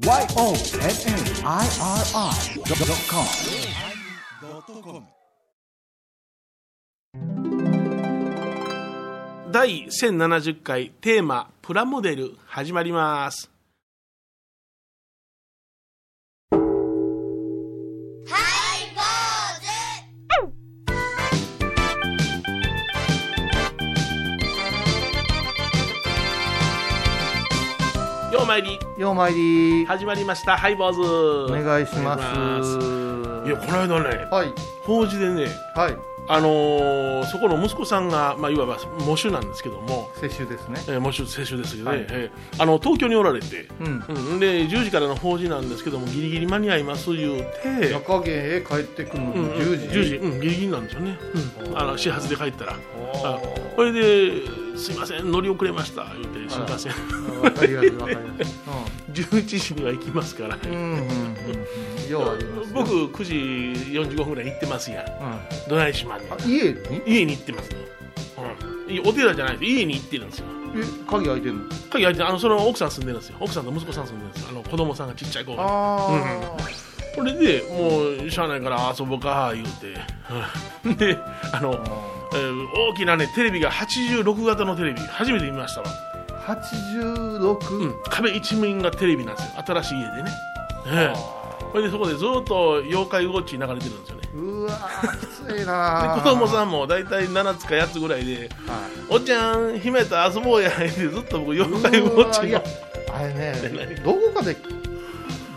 YONNIRI.com 第1070回テーマ「プラモデル」始まります。ようまいりようまいり。始まりました。ハイボーズ。お願いしまお願いします。いやこの間ねはい。法事でねはいあのーそこの息子さんが、まあ、いわば喪主なんですけども、接種ですね。えー、喪主接種ですけどね、はい。えーあの東京におられて、うん。うん、で10時からの法事なんですけどもギリギリ間に合います言うて、夜影へ帰ってくるのにうんうん。10時。10時、うん、ギリギリなんですよね、うん、あの始発で帰ったら。おあこれで「すいません乗り遅れました」言うて「すいません。ーわかりやすいわかりやす。い11時には行きますから」うんうんうんうんようありますね。僕9時45分ぐらいに行ってますやん。うん。あどないしまんねん。家に？家に行ってます。ね、うん、お寺じゃない。です家に行ってるんですよ。え鍵開いてんの？鍵開いてあのその奥さん住んでるんですよ。奥さんと息子さん住んでるんですよ。あの子供さんがちっちゃい子が。あこれでもうしゃあないから遊ぼうか言うて、う んであの、えー大きなねテレビが86型のテレビ。初めて見ましたわ、あ86、うん、壁一面がテレビなんですよ。新しい家でね。ええそれでそこでずっと妖怪ウォッチ流れてるんですよね。うわーきついでな子供さんも大体7つか8つぐらいでは「おっちゃん姫と遊ぼうや」ってずっと僕い妖怪ウォッチの。あれねどこかで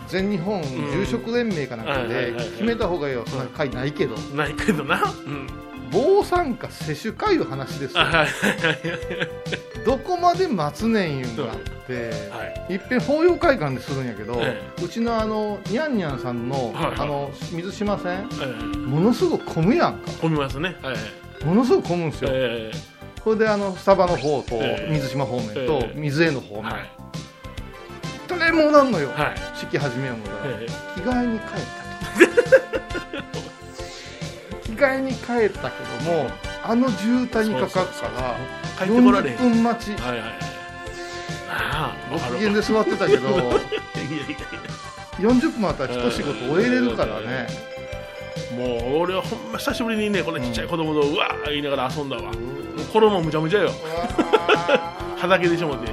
全日本住職連盟かなんかで決めた方がいいよそんな会ないけど。ないけどな、うん、坊参加接種会の話ですよ。どこまで待つねんいうんがあって、はい。いっぺん法要会館でするんやけど、えうちのあのにゃんにゃんさんの,、はいはい。あの水しませんええ。ものすごく混むやんか。混みますね。はいはい。ものすごく混むんですよ、えこれであのスタバの方とええ。水島方面とええ。水江の方面、えはい。誰もおらんのよ、はい。式始めようもだから、え着替えに帰ったと。着 替えに帰ったけどもあの渋滞にかかったら帰ってこられへ40ん分待ち。はいはいご機嫌で座ってたけどいやいやいや40分あったら一仕事終えれるからね。もう俺はほんま久しぶりにねこのちっちゃい子供とうわー言いながら遊んだわ。もう衣むちゃむちゃよ。畑でしょもて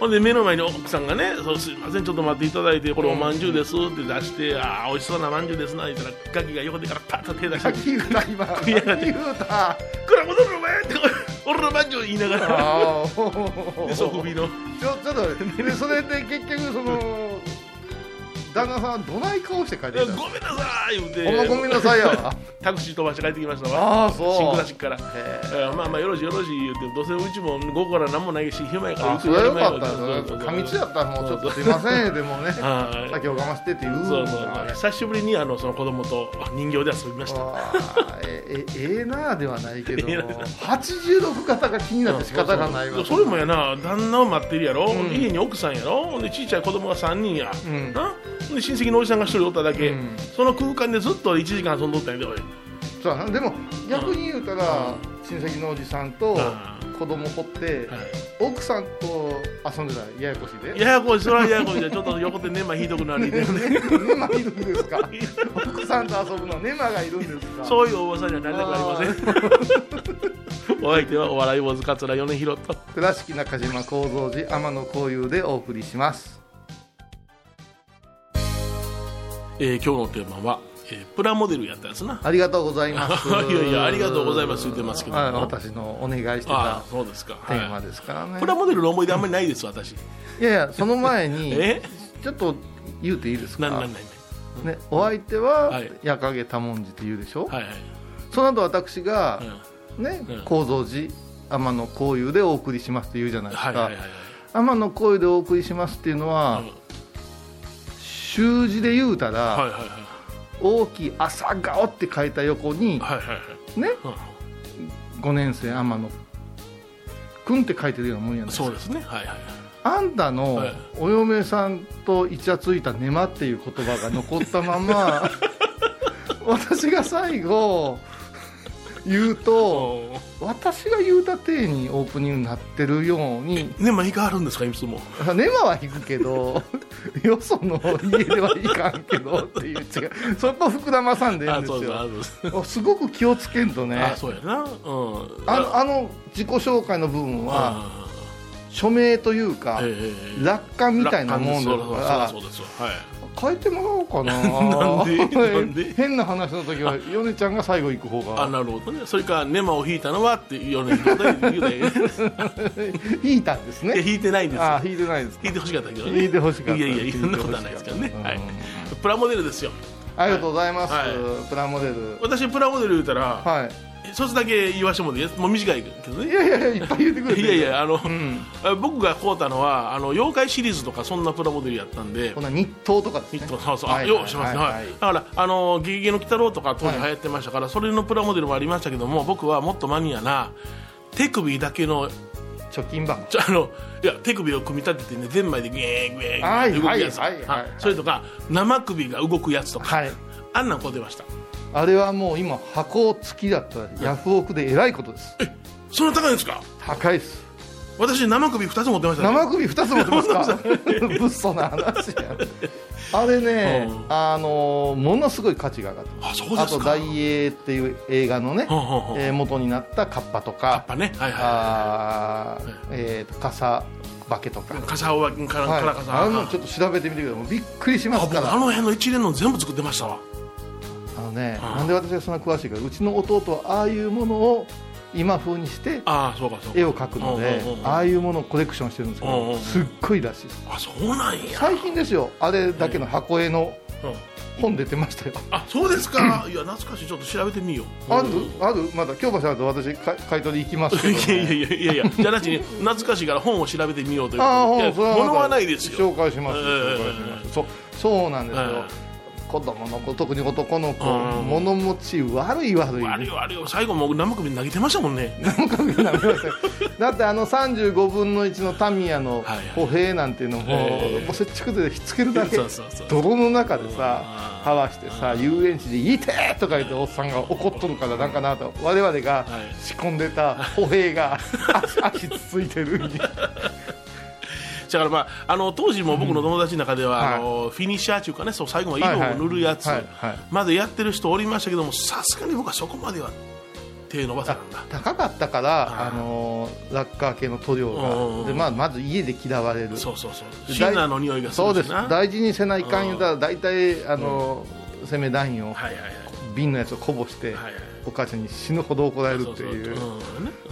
ほんで目の前に奥さんがね「そうすいませんちょっと待っていただいてこれおまんじゅうです」って出して「ああ美味しそうなまんじゅうですな」言ったらガキが横手からパッと手出して先言うた今食いやがって。先言うた「これ戻るお前!」って俺のまんじゅう言いながら。あでソフビの。ちょちょっとでそれで結局その旦那さんどない顔して帰って「きたのごめんなさい」言うて。ほんまごめんなさいやわ。タクシー飛ばして帰ってきましたわ。ああそう。新倉敷から。へえーまあまあよろしいよろしい言ってどうせうちも午後から何もないし暇やからあそれはよかった上地やったらもうちょっとすいませんでもね。はい。先を我慢してって言う。そうそう久しぶりにあのその子供と人形で遊びましたええええなあではないけどええな86方が気になって仕方がないわ。それもやな旦那を待ってるやろ、うん家に奥さんやろ。でちっちゃい子供が3人や、うん。な？で親戚のおじさんが1人おっただけ、うん。その空間でずっと1時間遊んどったんやで俺そうでも逆に言うたら親戚のおじさんとあ子供掘っては奥さんと遊んでたらややこしいで。い、ややこしい。それはややこしい。でちょっと横で根間ひどくなりでね。ネマいるんですか？奥さんと遊ぶのはネマがいるんですか？そういうお噂にはなりたくありません。お相手はお笑い坊主桂米広と。倉敷中島幸三寺天野幸雄でお送りします。えー今日のテーマは、えープラモデルやったやつな。ありがとうございます。いやいやありがとうございます言ってますけど。私のお願いしてあたあそうですか、テーマはいですからね、プラモデルの思い出あんまりないです私。いやいやその前に え？ちょっと言うていいですか？なんなんなんね、お相手ははい。矢影多文字って言うでしょ、はいはい、その後私がうん。ねうん。幸三寺天野幸雄でお送りしますって言うじゃないですか。はいはいはいはい。天野幸雄でお送りしますっていうのはうん。習字で言うたら、はいはいはい大きい「朝顔」って書いた横にはいはいはい。ね？うん5年生天野君って書いてるようなもんやないですかそうですね。はいはいはい。あんたのはい。お嫁さんとイチャついた「ねま」っていう言葉が残ったまま私が最後言うとお私が言うた体にオープニングになってるようにねまあいかあるんですかいつも。根間は引くけど よその家ではいかんけどっていう違う。そこ膨らまさんでいいんですよ。すごく気をつけんとね。あそうやな。うん。あのあの自己紹介の部分はあ署名というかええ楽観みたいなもんだからそうそうそうそうはい変えてもらおうかな。なんで？変な話の時は米ちゃんが最後行く方が。あなるほどね。それからネマを引いたのはっていうように言うたら言うたらいいね引いたんですね。引いてないんですよ。あ引いてないです引いてほしかったけどね。引いてほしかったいやいやいんなことはないですからね、うん。はい、プラモデルですよ。ありがとうございます、はい。プラモデル。私プラモデル言うたら、は一つだけ言わしてもらってもう短いけどいいねやいやいやいっぱい言ってくれていやいやあの、うん。僕が買うたのはあの妖怪シリーズとかそんなプラモデルやったんで。こんな日東とかですね。ニットそうそう、はいあようしますね、はい。はいだからあの「ゲゲゲの鬼太郎」とか当時流行ってましたから、それのプラモデルもありましたけども僕はもっとマニアな手首だけの貯金箱。あのいや手首を組み立ててねゼンマイでグエーグエーグエはいー動くやつ、はいはい。はい。それとか生首が動くやつとか、はい。あんなんこう出ましたあれはもう今箱付きだったらヤフオクでえらいことです。そんな高いんですか？高いです。私生首2つ持ってましたね。生首2つ持ってますか？物騒な話や。あれね、うん。あのものすごい価値が上がってます。あと「ですか。大英」っていう映画のね、ほんほんほん。えー元になったカッパとやっかぱね。はいはあー、えーと傘化けとか、い傘をからはい。から傘。あれもちょっと調べてみてください。びっくりしますあから。僕あの辺の一連の全部作ってましたわあのね、うんなんで私がそんな詳しいかうちの弟はああいうものを今風にして絵を描くのでああいうものをコレクションしてるんですけどすっごいらしいです。あそうなんや、最近ですよあれだけの箱絵のうん。本出てましたよ。あそうですか。いや懐かしい。ちょっと調べてみよう。ある？うんある？まだ京橋さんと私か買い取り行きますけど、いやいやいやいやいやじゃなしに懐かしいから本を調べてみようというああ本それは物はないですよ。紹介します、ええ紹介します、そうそうなんですよ、え子供の子特に男の子、うん物持ち悪い悪い。悪い悪い最後もう生首投げてましたもんね。だってあの35分の1のタミヤのはいはい。歩兵なんていうのも、ええ。もう接着剤でひっつけるだけ。そうそうそう泥の中でさはわしてさ遊園地で「いて!」とか言っておっさんが怒っとるからなんかなと。我々がはい。仕込んでた歩兵が足足つついてるだからまああの当時も僕の友達の中では、はいあのフィニッシャーというかねそう最後の色を塗るやつまでやってる人おりましたけどもさすがに僕はそこまでは手伸ばさなんだ高かったからあのーラッカー系の塗料うんうんうん。がで、まあ、まず家で嫌われる。そうそうそう。でシンナーの匂いがすそうで大事にせないかん言うたら大体あのー攻め団員をはいはいはい。瓶のやつをこぼしてはいはいお母ちゃんに死ぬほど怒られるっていう。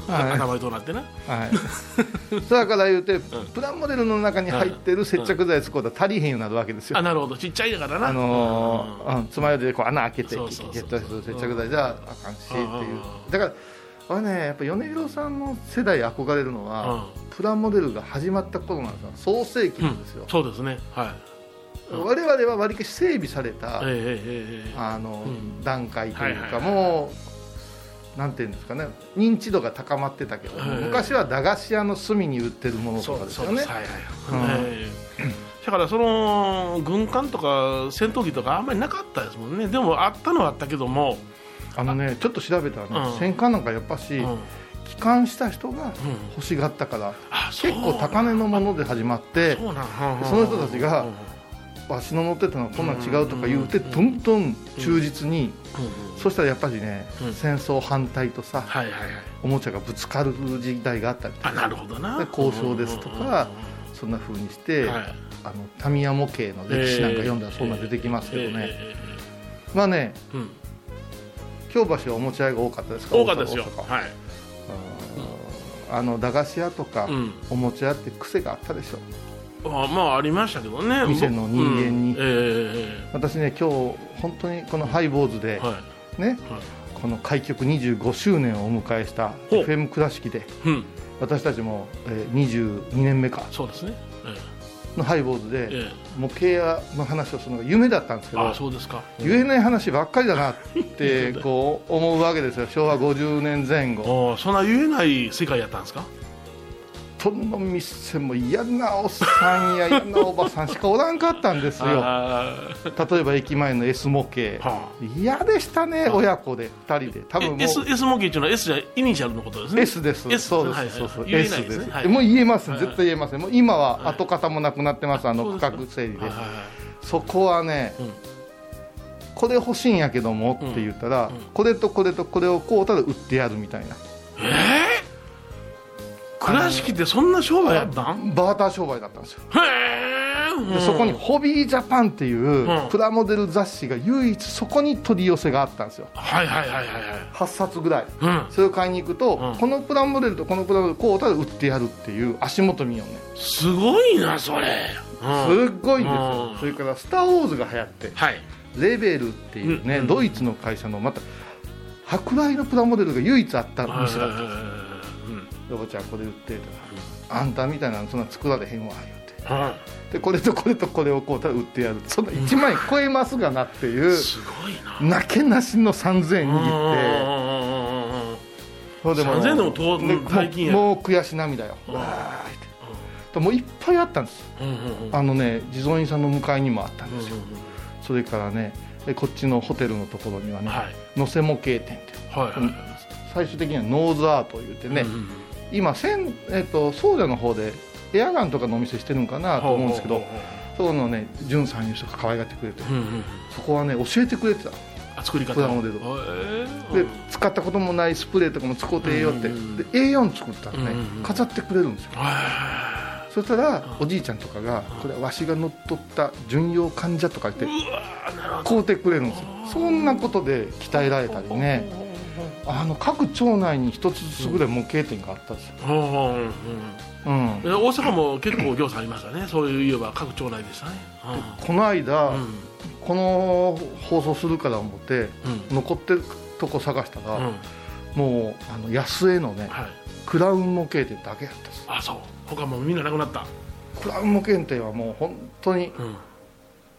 頭にとなってなはい、そやから言うて、プラモデルの中に入ってる接着剤使うたら足りへんようになるわけですよ、あなるほど。ちっちゃいだからな。あのーうん、つまようじでこう穴開けてそうそうそうゲットする接着剤じゃあかんしっていう。うんだから俺ねやっぱ米広さんの世代憧れるのは、うプラモデルが始まった頃なんですよ。創世紀なんですよ、そうですね。はい。うん。我々はわりかし整備された、あのうん。段階というか、もうなんていうんですかね認知度が高まってたけど、はい。昔は駄菓子屋の隅に売ってるものとかですよね。だからその軍艦とか戦闘機とかあんまりなかったですもんね。でもあったのはあったけども、あのねちょっと調べたらね、うん。戦艦なんかやっぱし、うん。帰還した人がうん。欲しがったから、あ結構高値のもので始まってその人たちがうんわしの乗ってたのはこんなん違うとか言うてうんどんどん忠実に、うんそしたらやっぱりね、うん。戦争反対とさはいはいはい。おもちゃがぶつかる時代があったりとか。あなるほどな。で交渉ですとかそんな風にして、あのタミヤ模型の歴史なんか読んだらそんなん出てきますけどね、まあね京橋はお持ち合いが多かったですか？多かったですよ。はい。あの駄菓子屋とか、うん。おもちゃ屋って癖があったでしょあまあありましたけどね。店の人間に。うん。ええ。私ね今日本当にこのハイボーズで、はい。ねはい。この開局25周年をお迎えした FM 倉敷でうん。私たちも、えー22年目かそうですね。のハイボーズえでえ模型屋の話をするのが夢だったんですけどあそうですか。言えない話ばっかりだなって こう思うわけですよ。昭和50年前後。あそんな言えない世界やったんですか？どの店も嫌なおっさんや嫌なおばさんしかおらんかったんですよ。あ例えば駅前の S 模型。は嫌でしたね親子で2人で。多分もう S, S 模型っていうのは S じゃイニシャルのことですね。S です、S そうです、はいはい。そうそう、言えないでです。すねはい。もう言えます、はい絶対言えません、もう今は跡形もなくなってます、あの区画整理で、はいはいはい。そこはね、うん。これ欲しいんやけどもって言ったら、うん。うん。これとこれとこれをこうたら売ってやるみたいな、えー、倉敷ってそんな商売やったん？バーター商売だったんですよ、へえ、うん。でそこにホビージャパンっていううん。プラモデル雑誌が唯一そこに取り寄せがあったんですよ、はいはいはいはいはい。8冊ぐらい。うん。それを買いに行くと、うん。このプラモデルとこのプラモデルこうたら売ってやるっていう足元見ようね。すごいなそれ、うん。すっごいんですよ、うん。それから「スター・ウォーズ」が流行ってはい。レベルっていうね、うんドイツの会社のまた舶来のプラモデルが唯一あった店だったうんロボちゃん。これ売ってとかあんたみたいなのそんな作られへんわ言ううんてでこれとこれとこれをこうたら売ってやる。そんな1万円超えますがなっていう。すごいな。なけなしの3000円握って。うんそれでも3000円でも大金や。もう悔し涙よ。わーって。でもういっぱいあったんですあのね地蔵院さんの向かいにもあったんですよ、それからねでこっちのホテルのところにはね、はい。のせ模型店って最終的にはノーズアートを言ってね、今せん、えっと総社の方でエアガンとかのお店してるんかなと思うんですけどそこのね潤さんいう人が可愛がってくれて、うんうんそこはね教えてくれてた。あ作り方プラモデルへー。で使ったこともないスプレーとかも使うてええよって、うんうんで A4 作ったらね、うんうん飾ってくれるんですよ。はそしたらおじいちゃんとかがこれはわしが乗っ取った巡洋患者とか言って買うてくれるんですよ。そんなことで鍛えられたりねあの各町内に一つずつぐらい模型店があったんですよ、ほうんうん。うん。で大阪も結構業者ありましたね。そういういわば各町内でしたね。この間、うん。この放送するから思ってうん。残ってるとこ探したら、うん。もうあの安江のねはい。クラウン模型店だけやったんですあそう。他もうみんななくなった。クラウン模型店はもう本当にうん。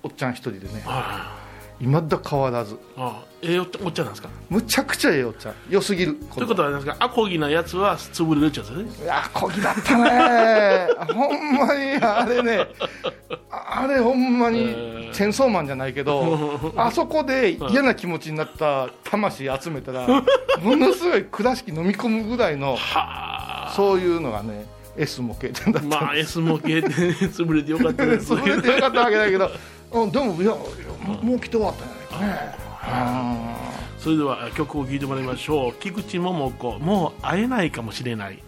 おっちゃん一人でねあいまだ変わらず。あええおっちゃんおっちゃんなんですか？むちゃくちゃええおっちゃん。良すぎる。ということはなんですか？アコギなやつは潰れるっちゃうんですね。いやこぎだったね。ほんまにあれね。あれほんまにえーチェンソーマンじゃないけど あそこで嫌な気持ちになった魂集めたらものすごい倉敷飲み込むぐらいのはあ。そういうのがね S 模型店だったまあ S も系で潰れてよかったです。それでよかったわけだけど。うんでもいやもうもう来て終わったんじゃないかねあそれでは曲を聴いてもらいましょう。菊池桃子。もう会えないかもしれない。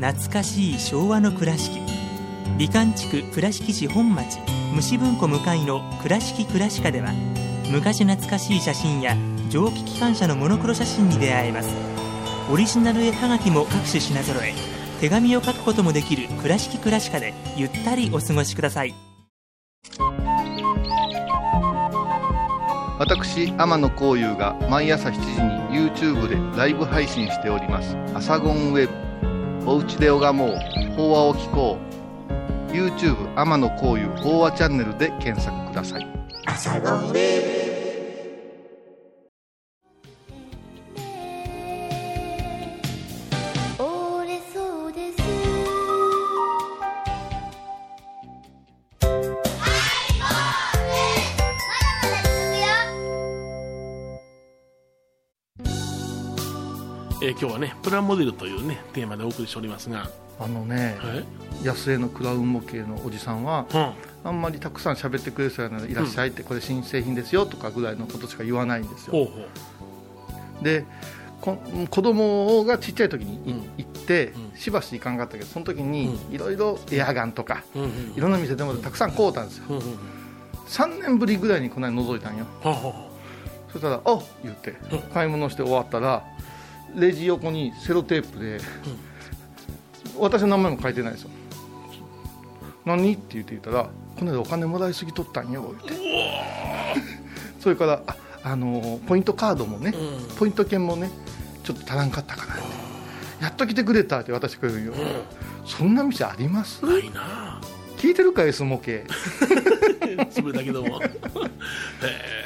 懐かしい昭和の倉敷。美観地区倉敷市本町。虫文庫向かいの「倉敷倉歯科」では昔懐かしい写真や蒸気機関車のモノクロ写真に出会えますオリジナル絵はがきも各種品揃え。手紙を書くこともできる「倉敷倉歯科」でゆったりお過ごしください。私天野幸雄が毎朝7時に YouTube でライブ配信しております「アサゴンウェブ」「おうちで拝もう。法話を聞こう」YouTube 天野幸雄法話チャンネルで検索ください。折えー今日はねプラモデルというねテーマでお送りしておりますが。あのねえ安江のクラウン模型のおじさんはうん。あんまりたくさん喋ってくれる人やならいらっしゃいって、これ新製品ですよとかぐらいのことしか言わないんですよ。ほうほう。でこ子供がちっちゃい時に行って、うん。しばし行かんかったけどその時にういろいろエアガンとかうんうんいろんな店でもたくさん買うたんですよ。うんうんうん。3年ぶりぐらいにこの間覗いたんよ。そしたら「あっ!」言ってうん。買い物して終わったらレジ横にセロテープで、私の名前も書いてないですよ。何？って言って言ったら「この間お金もらいすぎとったんよ」言ってそれからああのポイントカードもね、うん。ポイント券もねちょっと足らんかったからってやっと来てくれたって私くれるよ、そんな店あります？うないな聞いてるか S 模型潰れたけども。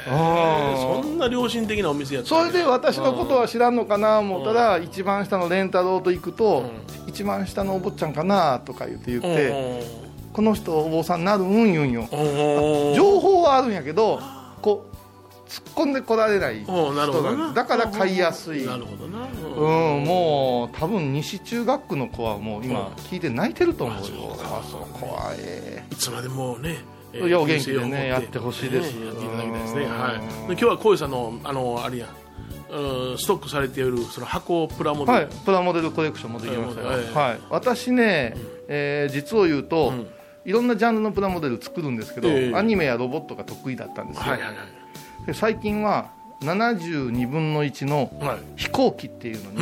そんな良心的なお店やったそれで私のことは知らんのかな思ったら一番下の蓮太郎と行くと一番下のお坊ちゃんかなとか言って言ってこの人お坊さんなるん言うんよ。情情報はあるんやけど突っ込んでこられない人おなんだから買いやすい。なるほどな。うん、もう多分西中学区の子はもう今聞いて泣いてると思うよ、あそこはえい。つまでもねえいやお元気でねやってほしいです。ねやっていただきたいですね。うん。はい。で今日は小井さんのあのあれやうんストックされているその箱プラモデル、はいプラモデルコレクション持ってきましたよ、はいはい、私ね、えー実を言うと、ん。いろんなジャンルのプラモデル作るんですけど、ええ。アニメやロボットが得意だったんですよ、はいはいで最近は72分の1の飛行機っていうのに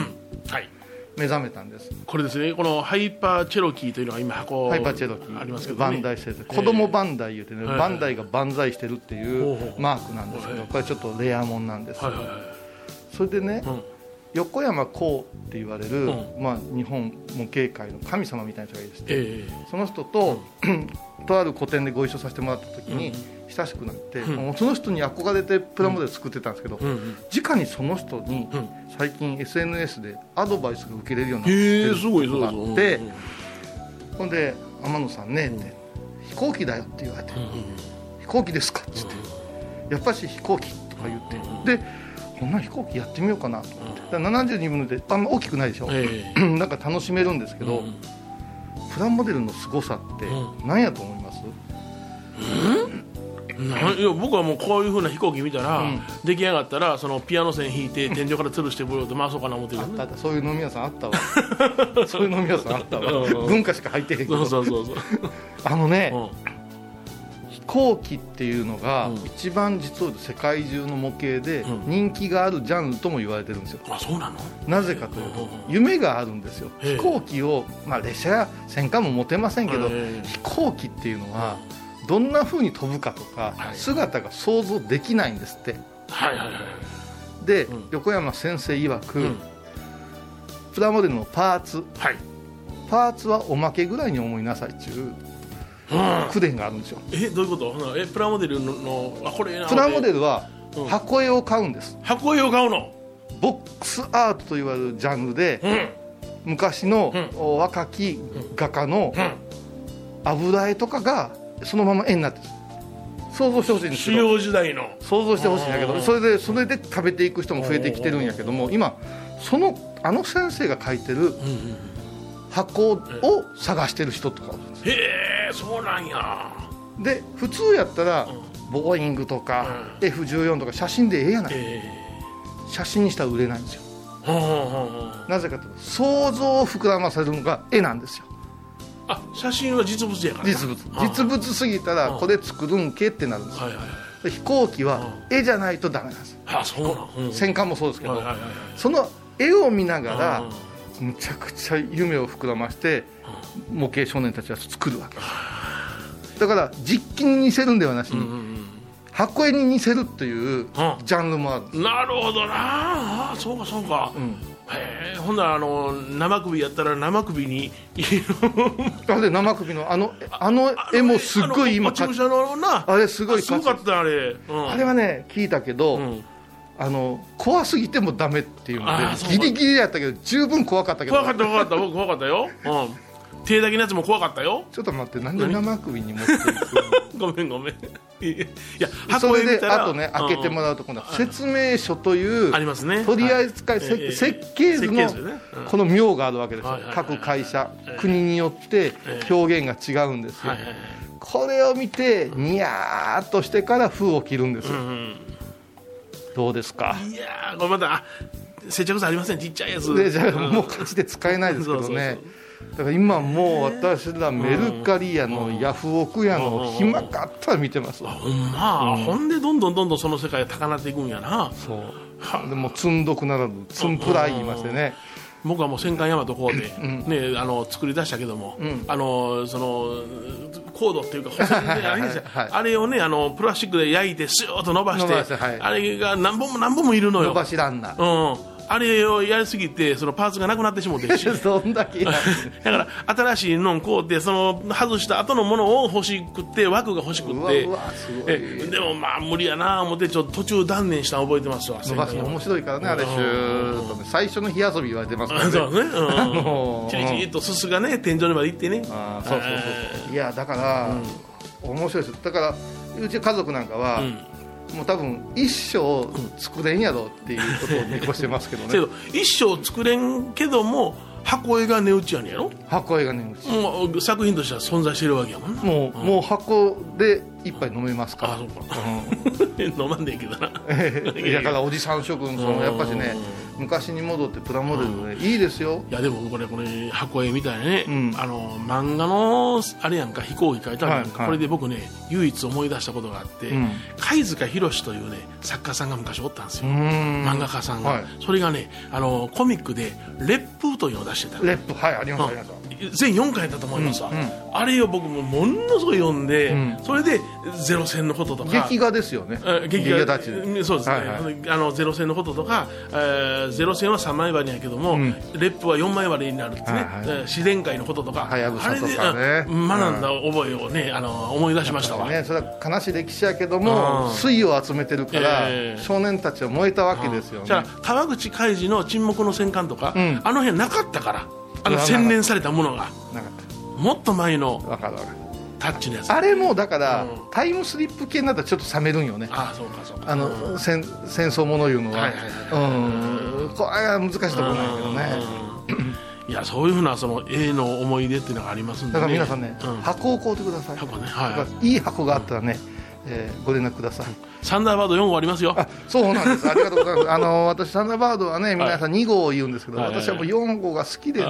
はい。目覚めたんです、これですね。このハイパーチェロキーというのが今箱ハイパーチェロキー。ありますけど、バね、ンダイ製で子供バンダイ言うてね、はい。バンダイが万歳してるっていほうマークなんですけど、はい。これちょっとレアもんなんですよ、はいはいはいそれでね、うん。横山幸って言われる、うまあ、日本模型界の神様みたいな人がいて。えその人と、とある個展でご一緒させてもらった時に、親しくなって、うん。その人に憧れてプラモデル作ってたんですけど、えうんうん。直にその人にうん。最近 SNS でアドバイスが受けれるようになってるすごいそうことがあって、ほんで「天野さんね」って「飛行機だよ」って言われて「飛行機ですか?」っつって「やっぱし飛行機」とか言ってでこんな飛行機やってみようかなと思って。だから72分のであんま大きくないでしょ。え なんか楽しめるんですけど、うん。プラモデルの凄さってう何やと思います、なんいや僕はもうこういうふうな飛行機見たら、うん。出来上がったらそのピアノ線弾いて天井から吊るしてブローって回そうかな思ってるあったあった。そういう飲み屋さんあったわ。そういう飲み屋さんあったわ。うん。文化しか入ってへんけそうどそうそうそう、あのね、うん。飛行機っていうのがうん。一番実は世界中の模型でうん。人気があるジャンルとも言われてるんですよ。あそうなの？なぜかというとうん夢があるんですよ。飛行機を、まあ、列車や戦艦も持てませんけど飛行機っていうのはどんな風に飛ぶかとかはい。姿が想像できないんですって。はいはいはい。でうん。横山先生曰く、うん。プラモデルのパーツ。はい、パーツはおまけぐらいに思いなさいっていううん、口伝があるんですよ。えどういうこと？えプラモデルののあこれプラモデルルはうん。箱絵を買うんです。箱絵を買うの？ボックスアートと言われるジャンルでうん。昔の若き画家のうん。油絵とかがそのまま絵になってる想像してほしいんです時代の想像してほしいんだけうん。どそれでそれで食べていく人も増えてきてるんやけども今そのあの先生が描いてる箱を探してる人とかへえそうなんや。で普通やったらボーイングとか F14 とか写真でええやない。え写真にしたら売れないんですよ。なぜかというと想像を膨らませるのが絵なんですよあ写真は実物やから実物。実物すぎたらこれ作るんけってなるんですよ。はいはい飛行機は絵じゃないとダメなんです。あそうなん、うん。戦艦もそうですけど。はいはいはいはい。その絵を見ながうんらむちゃくちゃ夢を膨らまして模型少年たちは作るわけです。だから実機に似せるんではなしうんうにん。箱絵に似せるっていううん。ジャンルもあるうんなるほどな。ああそうかそうか、うんほんならあの生首やったら生首に あれ生首のあのあの絵もすっごい今あのな。あれすごいすごかったあれ、うん、あれはね聞いたけど、うん。あの怖すぎてもダメっていうのでギリギリやったけど十分怖かったけど。怖かった怖かった。僕怖かったよ、うん、手だけのやつも怖かったよ。ちょっと待ってなんで生首に持っていく ごめんごめん。いやのそれであとね開けてもらうと今度は説明書というありますね。取り扱いせはい。ええ設計図のこの妙があるわけですよ。はいはいはい。各会社ええ国によってええ表現が違うんですよ。はいはいはい。これを見てニヤーっとしてから封を切るんですよ。うんうんどうですか？いやーこれまたあ接着剤ありません。ちっちゃいやつ。でじゃあん。もう価値で使えないですけどそうそうねだから今もう私らメルカリやのヤフオクやのうん暇かったら見てます。あほんま、ほんでどんどんどんどんその世界が高なっていくんやな。そう。はでも積んどくならず積んプライ言いましてね。僕はもう戦艦大和こうで、ね、あの作り出したけども、あのそのコードっていうか細いねあれですよ。はいあれをねあのプラスチックで焼いてシューッと伸ばしてあれが何本も何本もいるのよ。伸ばしランナーうん、あれをやりすぎてそのパーツがなくなってしもうて。そんだけや。だから新しいのんこうってその外した後のものを欲しくって枠が欲しくって。えでもまあ無理やな思ってちょっと途中断念したの覚えてますわ面白いからねあれシュね最初の火遊び言われてますからね。そうね、うん。のーチリチリっとすすがね天井にまで行ってね。あーそうそうそうそう。い。やだから、面白いです。だからうち家族なんかは、うんもう多分一生作れんやろっていうことを見越してますけど けどね一生作れんけども箱絵が値打ちやねんやろ？箱絵がねうち。もう作品としては存在してるわけやもんな。もう,、もう箱で一杯飲めますから。あそうか。うん。飲まんでんけどな。いやだからおじさん諸君そのやっぱしね昔に戻ってプラモデルねいいですよ。いやでもこれこれ箱絵みたいなね、うん。あの漫画のあれやんか飛行機書いてあるやんか、はいはい。これで僕ね唯一思い出したことがあって、うん。貝塚博というね作家さんが昔おったんですよ、漫漫画家さんが、はい。それがねあのコミックで「烈風」というのを出してた。レップはいありますあります全4巻やったと思いますわ、うんうん。あれを僕もものすごい読んで、うん。それでゼロ戦のこととか。劇画ですよね。え劇画たち。うんそうですね、はいはい。あのゼロ戦のこととか、えーゼロ戦は3枚割りやけども、うん。レップは4枚割りになるってね、はいはい。えー自然界のこととか、はやぶさとかね。あれでうん。学んだ覚えをね、あの思い出しましたわ。ね、それは悲しい歴史やけどもうん。水を集めてるから、ええ少年たちは燃えたわけですよね。じゃあ川口海二の沈黙の戦艦とか、うん。あの辺なかったからあの洗練されたものが。もっと前のタッチのやつ。あれもだから、うん。タイムスリップ系になったらちょっと冷めるんよね。ああそうかそうか。あの、うん戦戦争ものいうのは、これは難しいところなんやけどね、うん。いやそういうふうなその絵の思い出っていうのがありますんで、ね、だから皆さんね、うん。箱を買うてください。箱ね。はいいい箱があったらね、えーご連絡ください。サンダーバード4号ありますよ。あそうなんです。ありがとうございます。あの私サンダーバードはね皆さん2号を言うんですけど、はい。私はもう4号が好きでね、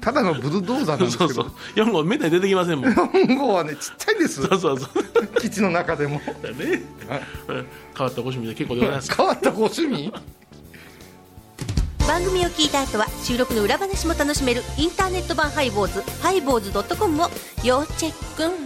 ただのブルドーザーなんですけど。そうそう。4号めったに出てきませんもん。4号はねちっちゃいんです。そうそうそう。基地の中でも。だね、うん変わったご趣味で結構でございます。変わったご趣味？番組を聞いた後は収録の裏話も楽しめるインターネット版ハイボーズハイボーズドットコムを要チェック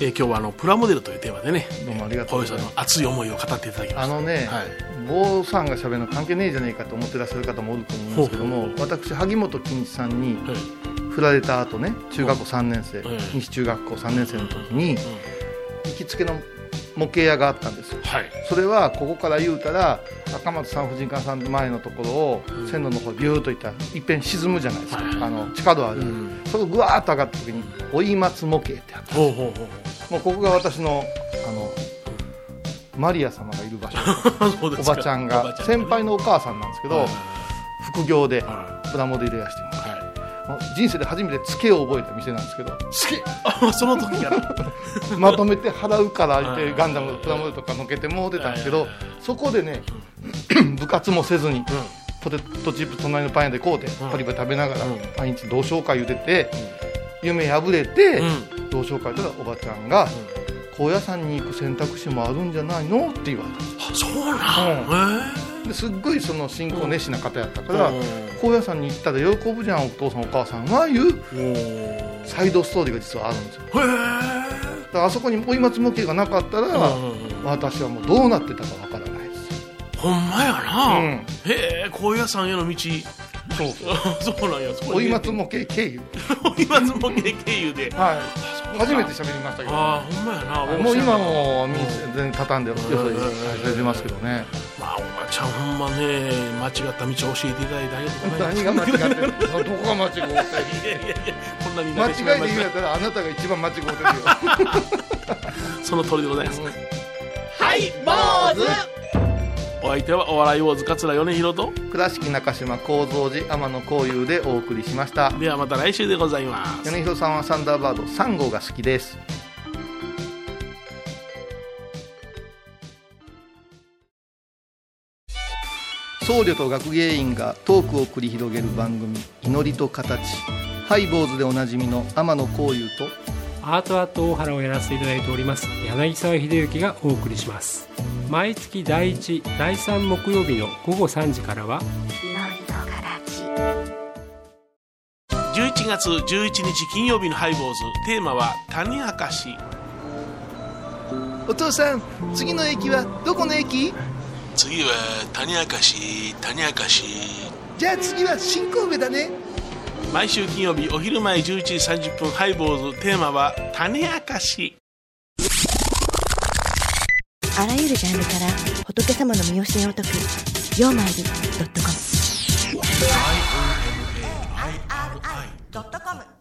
えー今日はあのプラモデルというテーマでねどうもありがとう小さんの熱い思いを語っていただきました。あのね、はい。坊さんが喋るの関係ねえじゃねえかと思ってらっしゃる方もおると思うんですけどもほうほう私萩本欽一さんにはい。振られた後ね中学校3年生、うん西中学校3年生の時に行きつけの模型屋があったんですよ。はい。それはここから言うたら赤松産婦人科さんの前のところを線路の方ビューッといったらいっぺん沈むじゃないですか、はい。はいあの地下道ある、うん。そこぐわーっと上がった時に追い松模型ってあったほうほうほうもうここが私のあのマリア様がいる場所。おばちゃんおが先輩のお母さんなんですけど、はい副業ではプラモデルやしてます人生で初めてツケを覚えた店なんですけど。好きあその時から。まとめて払うから言っはい。てガンダムプラモデルとかのけてもうてたんですけどそこでね 部活もせずにポテトチップ隣のパン屋で買うてん。パリパリ食べながらうん。毎日同窓会言うてて夢破れてうん。同窓会行ったらおばちゃんが高野山に行く選択肢もあるんじゃないの？って言われたんです。あそうなん？へですっごいその信仰熱心な方やったからうん。高野山に行ったら喜ぶじゃんお父さんお母さんはいうえサイドストーリーが実はあるんですよ。だへからあそこに追い松模型がなかったら、え私はもうどうなってたかわからないです。よほんまやな、うん。へえ高野山への道。そうそう。そうなんや追い松模型経由。追い松模型経由で。はい。あ初めて喋りましたけど。ああほんまやな。僕もう今もう全然畳んでよそにされてますけどね。まあちゃんほんまね間違った道を教えていただいてありがとうございます。何が間違ってる どこが間違ってるいやいやいやこんなにな間違いで言うんやったらあなたが一番間違ってるよ。た その通りでございます。はい坊お相手はお笑い坊主桂米宏と。主倉敷中島幸三寺天野幸雄でお送りしました。ではまた来週でございます。米広さんはサンダーバード3号が好きです僧侶と学芸員がトークを繰り広げる番組「祈りと形」ハイボーズでおなじみの天野幸雄とアートアート大原をやらせていただいております柳沢秀幸がお送りします。毎月第1第3木曜日の午後3時からは11月11日金曜日のハイボーズ。テーマは種明かしお父さん次の駅はどこの駅？次は種明かし種明かしじゃあ次は新神戸だね。毎週金曜日お昼前11時30分ハイボーズ。テーマは種明かしあらゆるジャンルから仏様の身教えを解く「曜マイルドットコム」ドットコム